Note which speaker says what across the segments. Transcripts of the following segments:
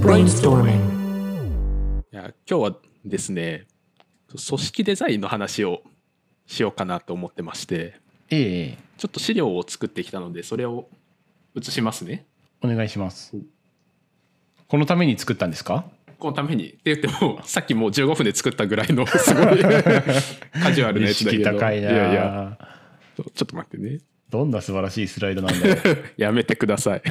Speaker 1: Brainstorming.
Speaker 2: いや今日はですね組織デザインの話をしようかなと思ってまして
Speaker 3: ええ。
Speaker 2: ちょっと資料を作ってきたのでそれを映しますね。
Speaker 3: お願いします。このために作ったんですか？
Speaker 2: このためにって言ってもさっきもう15分で作ったぐらいのすごい カジュアルな
Speaker 3: 意
Speaker 2: やつだけど。
Speaker 3: 識高い
Speaker 2: やいや。ちょっと待ってね
Speaker 3: どんな素晴らしいスライドなんだよ
Speaker 2: やめてください。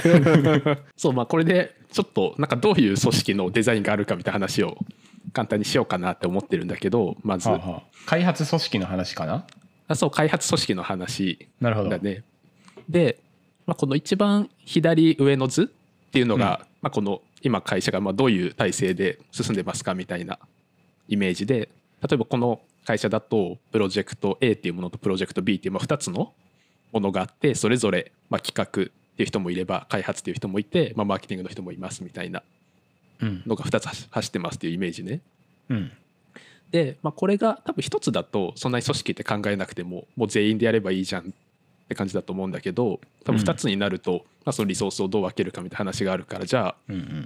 Speaker 2: そうまあこれでちょっとなんかどういう組織のデザインがあるかみたいな話を簡単にしようかなって思ってるんだけどまず。
Speaker 3: はあはあ。開発組織の話かな？
Speaker 2: あそう開発組織の話。
Speaker 3: なるほど。
Speaker 2: だねで、まあ、この一番左上の図っていうのが、まあ、この今会社がまあどういう体制で進んでますかみたいなイメージで例えばこの会社だとプロジェクト A っていうものとプロジェクト B っていうまあ2つのものがあってそれぞれまあ企画っていう人もいれば開発っていう人もいて、まあ、マーケティングの人もいますみたいな
Speaker 3: うん。
Speaker 2: のが2つ走走ってますっていうイメージね。
Speaker 3: うん。
Speaker 2: で、まあ、これが多分一つだとそんなに組織って考えなくてももう全員でやればいいじゃんって感じだと思うんだけど多分2つになると、まあ、そのリソースをどう分けるかみたいな話があるからじゃあ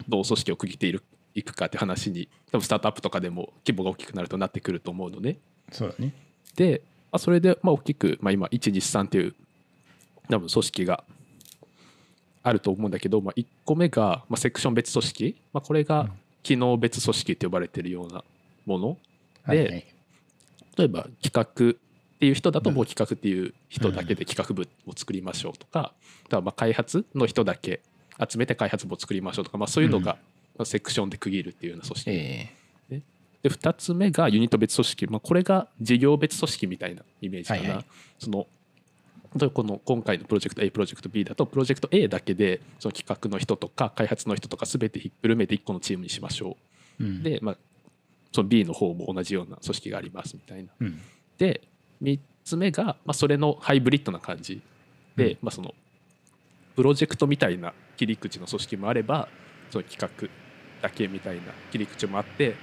Speaker 2: どう組織を区切っているいくかって話に多分スタートアップとかでも規模が大きくなるとなってくると思うのね。
Speaker 3: そうだね。
Speaker 2: で、まあ、それでまあ大きく、まあ、今123っていう多分組織があると思うんだけど、まあ、1個目が、まあ、セクション別組織、まあ、これが機能別組織って呼ばれてるようなもの。で
Speaker 3: はいはい。
Speaker 2: 例えば企画っていう人だともう企画っていう人だけで企画部を作りましょうとか、あとはまあ開発の人だけ集めて開発部を作りましょうとか、まあ、そういうのがまあセクションで区切るっていうような組織、
Speaker 3: え
Speaker 2: で2つ目がユニット別組織、まあ、これが事業別組織みたいなイメージかな、
Speaker 3: はいはい。
Speaker 2: そのこの今回のプロジェクト A プロジェクト B だとプロジェクト A だけでその企画の人とか開発の人とか全てひっくるめて1個のチームにしましょ
Speaker 3: えうん。
Speaker 2: うで、まあ、その B の方も同じような組織がありますみたいな。
Speaker 3: うん。
Speaker 2: で3つ目が、まあ、それのハイブリッドな感じ。で、
Speaker 3: うん。
Speaker 2: まあ、そのプロジェクトみたいな切り口の組織もあればその企画だけみたいな切り口もあって、ま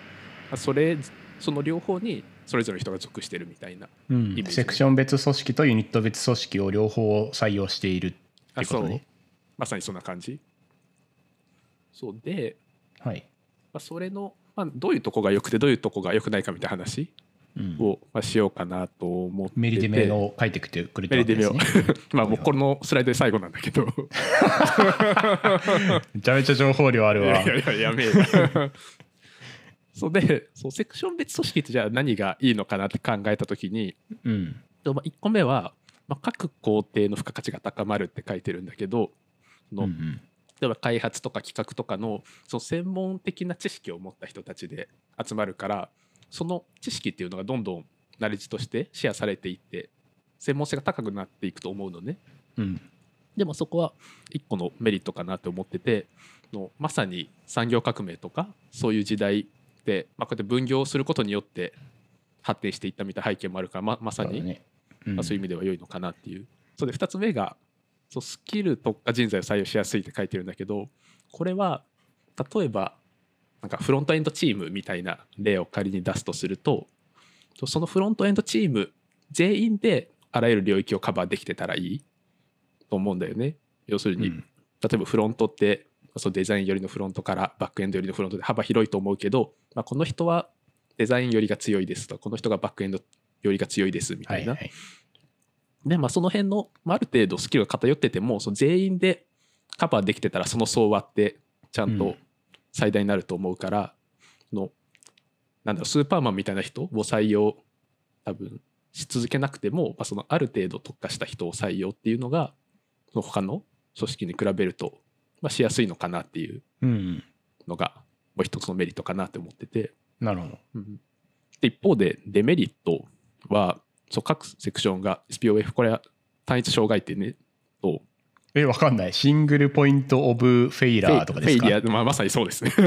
Speaker 2: あ、それその両方にそれぞれの人が属してるみたいな
Speaker 3: うん。セクション別組織とユニット別組織を両方採用しているって
Speaker 2: あそう。
Speaker 3: ことね
Speaker 2: まさにそんな感じ。そうで、
Speaker 3: はい、
Speaker 2: まあ、それの、まあ、どういうとこが良くてどういうとこが良くないかみたいな話
Speaker 3: うん。
Speaker 2: を、まあ、しようかなと思ってて。
Speaker 3: メリデメを書いてきてくれた
Speaker 2: メリデメを。
Speaker 3: わけですね
Speaker 2: まあもうこのスライドで最後なんだけど。
Speaker 3: めちゃめちゃ情報量あるわ。
Speaker 2: いやいややめえよそうでそうセクション別組織ってじゃあ何がいいのかなって考えた時に、
Speaker 3: うん。
Speaker 2: まあ、1個目は、まあ、各工程の付加価値が高まるって書いてるんだけどの、
Speaker 3: うんうん。
Speaker 2: 例えば開発とか企画とかのその専門的な知識を持った人たちで集まるからその知識っていうのがどんどんナレッジとしてシェアされていって専門性が高くなっていくと思うのね。
Speaker 3: うん。
Speaker 2: でもそこは一個のメリットかなって思っててのまさに産業革命とかそういう時代で、まあ、こうやって分業をすることによって発展していったみたいな背景もあるからままさにまあ、そういう意味では良いのかなっていう。それで2つ目がそうスキル特化人材を採用しやすいって書いてるんだけどこれは例えばなんかフロントエンドチームみたいな例を仮に出すとするとそのフロントエンドチーム全員であらゆる領域をカバーできてたらいいと思うんだよね。要するに、
Speaker 3: うん
Speaker 2: 例えばフロントってそうデザイン寄りのフロントからバックエンド寄りのフロントで幅広いと思うけど、まあ、この人はデザイン寄りが強いですと。かこの人がバックエンド寄りが強いですみたな、
Speaker 3: はいいはい。
Speaker 2: で、まあ、その辺の、まあ、ある程度スキルが偏っててもその全員でカバーできてたらその層割ってちゃんと
Speaker 3: うん。
Speaker 2: 最大になると思うから、のなんだろうスーパーマンみたいな人を採用多分し続けなくても、まあ、そのある程度特化した人を採用っていうのがその他の組織に比べると、まあ、しやすいのかなっていう
Speaker 3: うん。
Speaker 2: のがもう一つのメリットかなって思ってて。
Speaker 3: なるほど。
Speaker 2: うん。で一方でデメリットはそう各セクションが SPOF これは単一障害ってねと。
Speaker 3: えわかんない。シングルポイントオブフェイラーとかですか？
Speaker 2: フェイリア、まあ、まさにそうですね。
Speaker 3: 正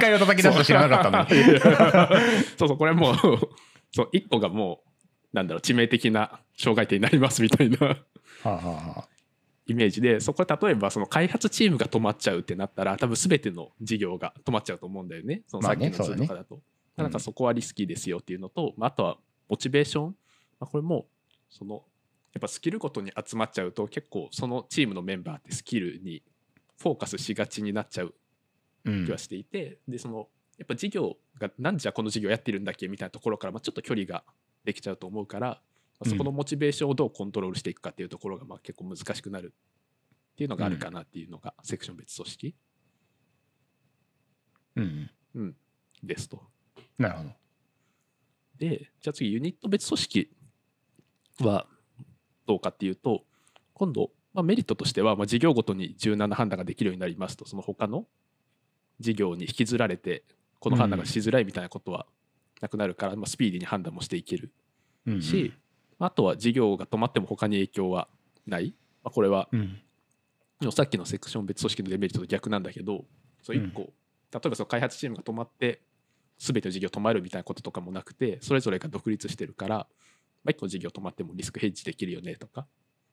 Speaker 3: 解を叩き出すと知らなかったのに。
Speaker 2: そうそうこれはもうそう一個がもうなんだろう致命的な障害点になりますみたいな。
Speaker 3: はあはあはあ
Speaker 2: イメージでそこで例えばその開発チームが止まっちゃうってなったら多分全ての事業が止まっちゃうと思うんだよね。その
Speaker 3: まあ
Speaker 2: さっきの図と。かだと、
Speaker 3: うん
Speaker 2: なんかそこはリスキーですよっていうのと、まあ、あとはモチベーション、まあ、これもそのやっぱスキルごとに集まっちゃうと結構そのチームのメンバーってスキルにフォーカスしがちになっちゃう
Speaker 3: うん。
Speaker 2: 気はしていて、でそのやっぱ事業がなんじゃこの事業やってるんだっけみたいなところから、まあ、ちょっと距離ができちゃうと思うから、まあそこのモチベーションをどうコントロールしていくかっていうところがまあ結構難しくなるっていうのがあるかなっていうのがセクション別組織。
Speaker 3: うん。
Speaker 2: ですと。
Speaker 3: なるほど。
Speaker 2: でじゃあ次ユニット別組織はどうかっていうと今度、まあ、メリットとしては、まあ、事業ごとに柔軟な判断ができるようになりますと。その他の事業に引きずられてこの判断がしづらいみたいなことはなくなるから、まあ、スピーディーに判断もしていける
Speaker 3: うんうん。
Speaker 2: し、あとは事業が止まっても他に影響はない、まあ、これは
Speaker 3: うん。
Speaker 2: さっきのセクション別組織のデメリットと逆なんだけどそう1個、例えばその開発チームが止まって全ての事業止まるみたいなこととかもなくてそれぞれが独立してるから、まあ、1個の事業止まってもリスクヘッジできるよねとか、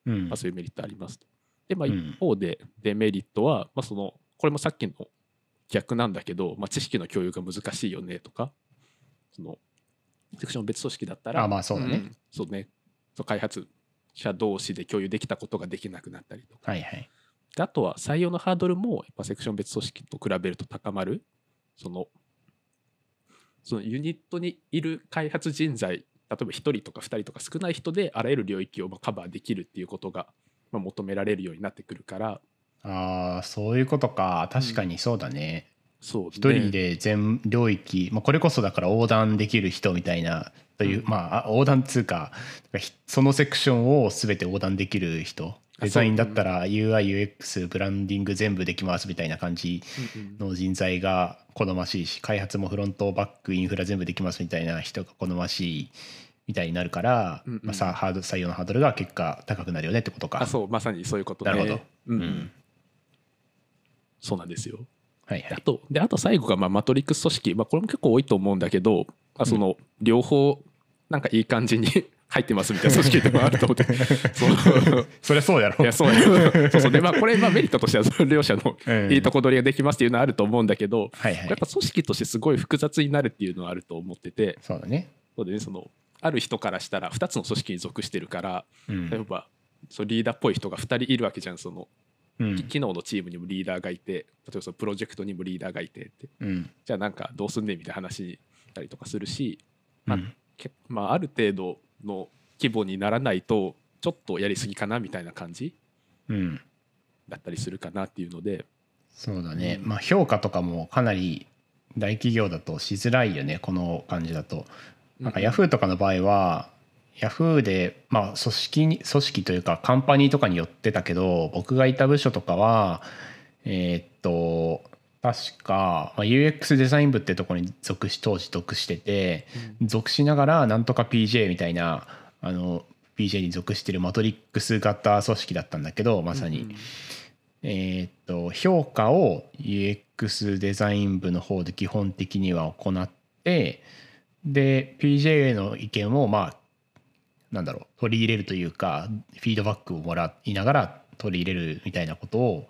Speaker 3: うん。
Speaker 2: まあ、そういうメリットありますと。で、まあ、
Speaker 3: うん。
Speaker 2: 一方でデメリットは、まあ、そのこれもさっきの逆なんだけど、まあ、知識の共有が難しいよねとかそのセクション別組織だったら
Speaker 3: あまあそうだね。
Speaker 2: んそうね。そう開発者同士で共有できたことができなくなったりとか。
Speaker 3: はいはい。
Speaker 2: であとは採用のハードルもやっぱセクション別組織と比べると高まる。そのそのユニットにいる開発人材例えば1人とか2人とか少ない人であらゆる領域をまあカバーできるっていうことがまあ求められるようになってくるから。
Speaker 3: ああそういうことか。確かにそうだね、一人で全領域、まあ、これこそだから横断できる人みたいなという、
Speaker 2: うん。
Speaker 3: まああ横断っつうかひそのセクションを全て横断できる人。
Speaker 2: あ
Speaker 3: デザインだったら UIUX ブランディング全部できますみたいな感じの人材が好ましいし開発もフロントバックインフラ全部できますみたいな人が好ましいみたいになるから、
Speaker 2: うんうん。
Speaker 3: まあ、さハード採用のハードルが結果高くなるよねってことか。
Speaker 2: あそうまさにそういうことで
Speaker 3: なるほど。
Speaker 2: うん。
Speaker 3: うん。
Speaker 2: そうなんですよ
Speaker 3: はいはい。
Speaker 2: あとであと最後がまあマトリックス組織、まあ、これも結構多いと思うんだけど、まあ、その両方なんかいい感じに 入ってますみたいな組織でもあると思って。そう。
Speaker 3: そりゃそうやろ。
Speaker 2: いやそうや。そうそう。でまあこれまあメリットとしてはその両者の
Speaker 3: うん。
Speaker 2: いいとこ取りができますっていうのはあると思うんだけど、
Speaker 3: はいはい。
Speaker 2: やっぱ組織としてすごい複雑になるっていうのはあると思ってて。
Speaker 3: そうだね。
Speaker 2: そうでね。そのある人からしたら2つの組織に属してるから
Speaker 3: うん。
Speaker 2: 例えばそうリーダーっぽい人が2人いるわけじゃん。その
Speaker 3: うん。
Speaker 2: 機能のチームにもリーダーがいて例えばそのプロジェクトにもリーダーがいてって。
Speaker 3: うん。
Speaker 2: じゃあなんかどうすんねんみたいな話にたりとかするし、まあ
Speaker 3: うん
Speaker 2: けまあ、ある程度の規模にならないとちょっとやりすぎかなみたいな感じ
Speaker 3: うん。
Speaker 2: だったりするかなっていうので。
Speaker 3: そうだね、
Speaker 2: うん。
Speaker 3: まあ評価とかもかなり大企業だとしづらいよねこの感じだと。なんかヤフーとかの場合は、ヤフーでまあ組織に組織というかカンパニーとかによってたけど僕がいた部署とかはえーっと確か、まあ、UX デザイン部ってとこに属し当時属してて属しながらなんとか PJ みたいなあの PJ に属してるマトリックス型組織だったんだけどまさに、
Speaker 2: うん
Speaker 3: えーっと評価を UX デザイン部の方で基本的には行ってで PJ の意見をまあなんだろう取り入れるというかフィードバックをもらいながら取り入れるみたいなことを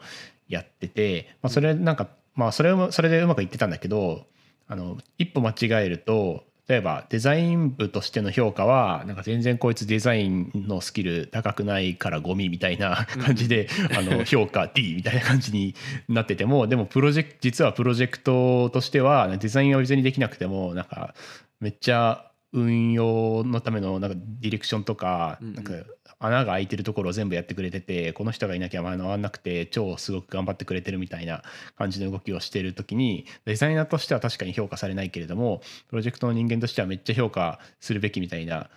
Speaker 3: やってて、まあ、それなんかまあそれもそれでうまくいってたんだけどあの一歩間違えると例えばデザイン部としての評価はなんか全然こいつデザインのスキル高くないからゴミみたいな感じで、あの 評価 D みたいな感じになっててもでもプロジェクト実はプロジェクトとしてはデザインは別にできなくてもなんかめっちゃ運用のためのなんかディレクションとかなんか穴が開いてるところを全部やってくれててこの人がいなきゃ回らなくて超すごく頑張ってくれてるみたいな感じの動きをしてる時にデザイナーとしては確かに評価されないけれどもプロジェクトの人間としてはめっちゃ評価するべきみたいな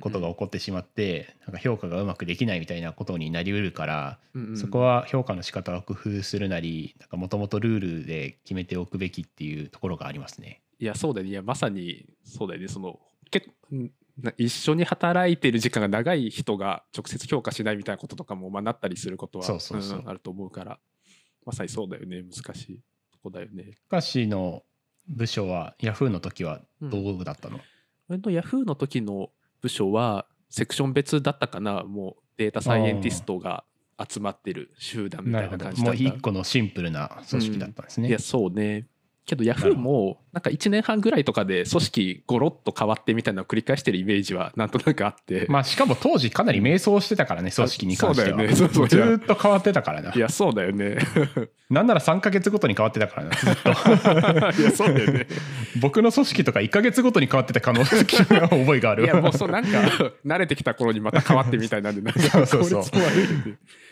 Speaker 3: ことが起こってしまってなんか評価がうまくできないみたいなことになりうるからそこは評価の仕方を工夫するなりもともとルールで決めておくべきっていうところがありますね。
Speaker 2: いやそうだよね。いやまさにそうだよね。その結構な一緒に働いてる時間が長い人が直接評価しないみたいなこととかもまあなったりすることは
Speaker 3: そうそうそう。ん
Speaker 2: あると思うからまさにそうだよね。難しいとこだよね。
Speaker 3: 昔の部署はヤフーの時はどうだったの、
Speaker 2: 俺のヤフーの時の部署はセクション別だったかな。もうデータサイエンティストが集まってる集団みたいな感じだった。
Speaker 3: 一個のシンプルな組織だったんですね。
Speaker 2: いやそうねけどヤフーもなんか1年半ぐらいとかで組織ゴロッと変わってみたいなのを繰り返してるイメージはなんとなくあって、
Speaker 3: まあしかも当時かなり迷走してたからね組織に関しては。
Speaker 2: そうだよね。そうそう
Speaker 3: ずーっと変わってたからな。い
Speaker 2: やそうだよね。
Speaker 3: なんなら3か月ごとに変わってたからなずっと。
Speaker 2: いやそうだよね。
Speaker 3: 僕の組織とか1か月ごとに変わってた可能性覚えがある
Speaker 2: いやもうそうなんか慣れてきた頃にまた変わってみたいなんでなんか
Speaker 3: そうそうそう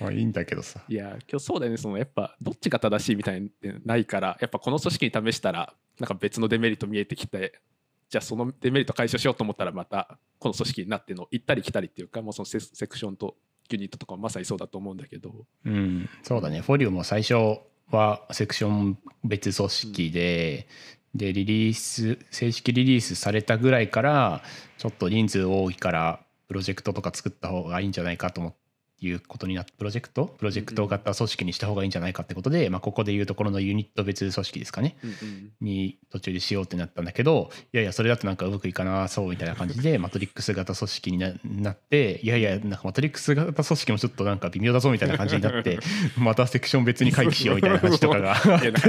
Speaker 3: まあいいんだけどさ。
Speaker 2: いや今日そうだよね。そのやっぱどっちが正しいみたいなのないからやっぱこの組織に試したらなんか別のデメリット見えてきてじゃあそのデメリット解消しようと思ったらまたこの組織になっての行ったり来たりっていうかもうそのセセクションとユニットとかもまさにそうだと思うんだけど。
Speaker 3: うん。そうだね。フォリューも最初はセクション別組織で、でリリース正式リリースされたぐらいからちょっと人数多いからプロジェクトとか作った方がいいんじゃないかと思っていうことになってプロジェクト？プロジェクト型組織にした方がいいんじゃないかってことで、まあ、ここでいうところのユニット別組織ですかね。
Speaker 2: うんうん
Speaker 3: に途中でしようってなったんだけどいやいやそれだとなんかうまくいかなそうみたいな感じでマトリックス型組織にななっていやいやなんかマトリックス型組織もちょっとなんか微妙だぞみたいな感じになって またセクション別に回帰しようみたいな話とかが。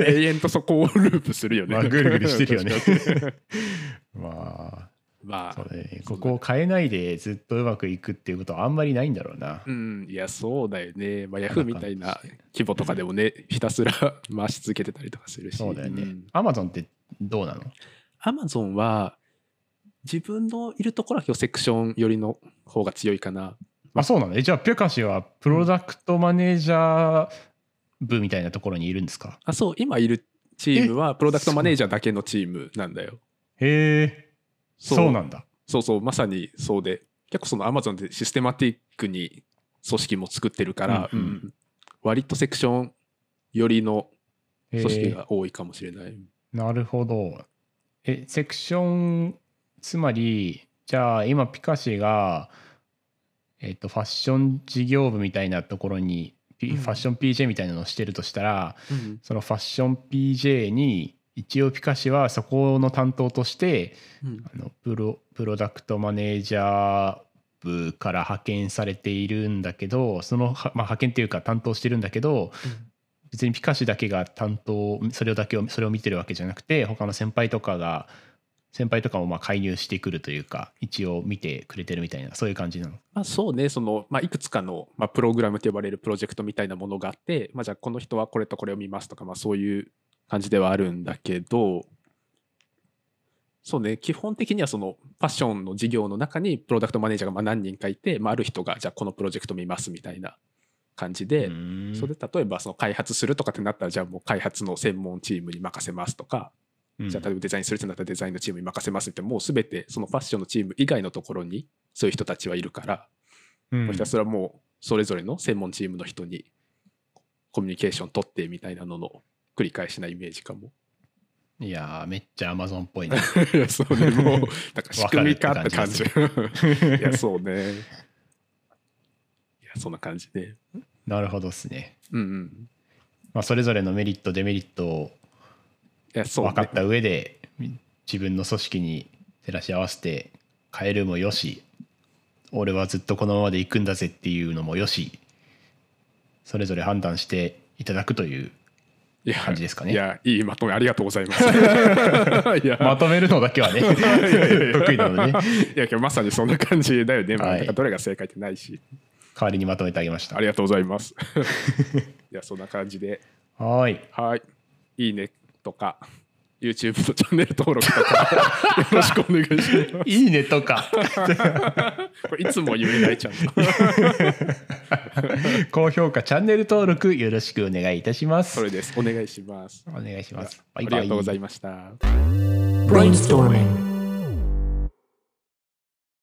Speaker 2: 永遠とそこをループするよね。
Speaker 3: まあぐるぐるしてるよね。まあ
Speaker 2: まあ。
Speaker 3: そうだねここを変えないでずっとうまくいくっていうことはあんまりないんだろうな。
Speaker 2: うん、いやそうだよね、まあ、ヤフーみたいな規模とかでもねひたすら回し続けてたりとかするし。
Speaker 3: そうだよね。
Speaker 2: ん。
Speaker 3: アマゾンってどうなの？
Speaker 2: アマゾンは自分のいるところは今日セクション寄りの方が強いかな。
Speaker 3: あ。そうなの？えじゃあピュカシはプロダクトマネージャー部みたいなところにいるんですか？
Speaker 2: あそう今いるチームはプロダクトマネージャーだけのチームなんだよ。
Speaker 3: へえそう。なんだ。
Speaker 2: そうそうまさにそうで。結構そのアマゾンでシステマティックに組織も作ってるから、
Speaker 3: うんうん。
Speaker 2: うん。割とセクション寄りの
Speaker 3: へ
Speaker 2: 組織
Speaker 3: え
Speaker 2: が多いかもしれない。
Speaker 3: なるほど。え、セクション、つまり、じゃあ今ピカシが、えっと、ファッション事業部みたいなところに、P
Speaker 2: うん。
Speaker 3: ファッション PJ みたいなのをしてるとしたら、
Speaker 2: うん
Speaker 3: そのファッション PJ に、一応ピカシはそこの担当として、
Speaker 2: うん。
Speaker 3: あのプロプロダクトマネージャー部から派遣されているんだけど、その、はまあ、派遣っていうか担当してるんだけど、別にピカシだけが担当それをだけをそれを見てるわけじゃなくて他の先輩とかが先輩とかもまあ介入してくるというか一応見てくれてるみたいなそういう感じなの。
Speaker 2: まあ、そうね。その、まあ、いくつかの、まあ、プログラムと呼ばれるプロジェクトみたいなものがあって、まあ、じゃあこの人はこれとこれを見ますとか、まあ、そういう感じではあるんだけどそうね基本的にはそのファッションの事業の中にプロダクトマネージャーがまあ何人かいて、まあ、ある人がじゃあこのプロジェクト見ますみたいな感じで、
Speaker 3: うん。
Speaker 2: それで例えばその開発するとかってなったらじゃあもう開発の専門チームに任せますとか、
Speaker 3: うん。
Speaker 2: じゃあ例えばデザインするってなったらデザインのチームに任せますってもう全てそのファッションのチーム以外のところにそういう人たちはいるから、
Speaker 3: うん。
Speaker 2: もうひたすらもうそれぞれの専門チームの人にコミュニケーション取ってみたいなのの繰り返しなイメージかも。
Speaker 3: いやーめっちゃアマゾンっぽいね
Speaker 2: いや そうねもうなんか仕組みかって感じ。
Speaker 3: わ
Speaker 2: いやそうね。いやそんな感じで。
Speaker 3: なるほどっすね、
Speaker 2: うんうん。
Speaker 3: まあ、それぞれのメリットデメリットを分かった上で、自分の組織に照らし合わせて変えるもよし俺はずっとこのままで行くんだぜっていうのもよしそれぞれ判断していただくという感じですかね
Speaker 2: いやいいまとめありがとうございます。いや
Speaker 3: まとめるのだけはね 得意なのでね
Speaker 2: いや今日まさにそんな感じだよね。まあ、
Speaker 3: はい
Speaker 2: どれが正解ってないし。
Speaker 3: 代わりにまとめてあげました
Speaker 2: ありがとうございます。いやそんな感じで。
Speaker 3: はい
Speaker 2: はい。いいねとか、YouTube のチャンネル登録とか、よろしくお願いします。
Speaker 3: いいねとか
Speaker 2: これいつも言えないちゃんと。
Speaker 3: 高評価チャンネル登録よろしくお願いいたします
Speaker 2: それです。お願いします。
Speaker 3: お願いします
Speaker 2: ありがとうございました。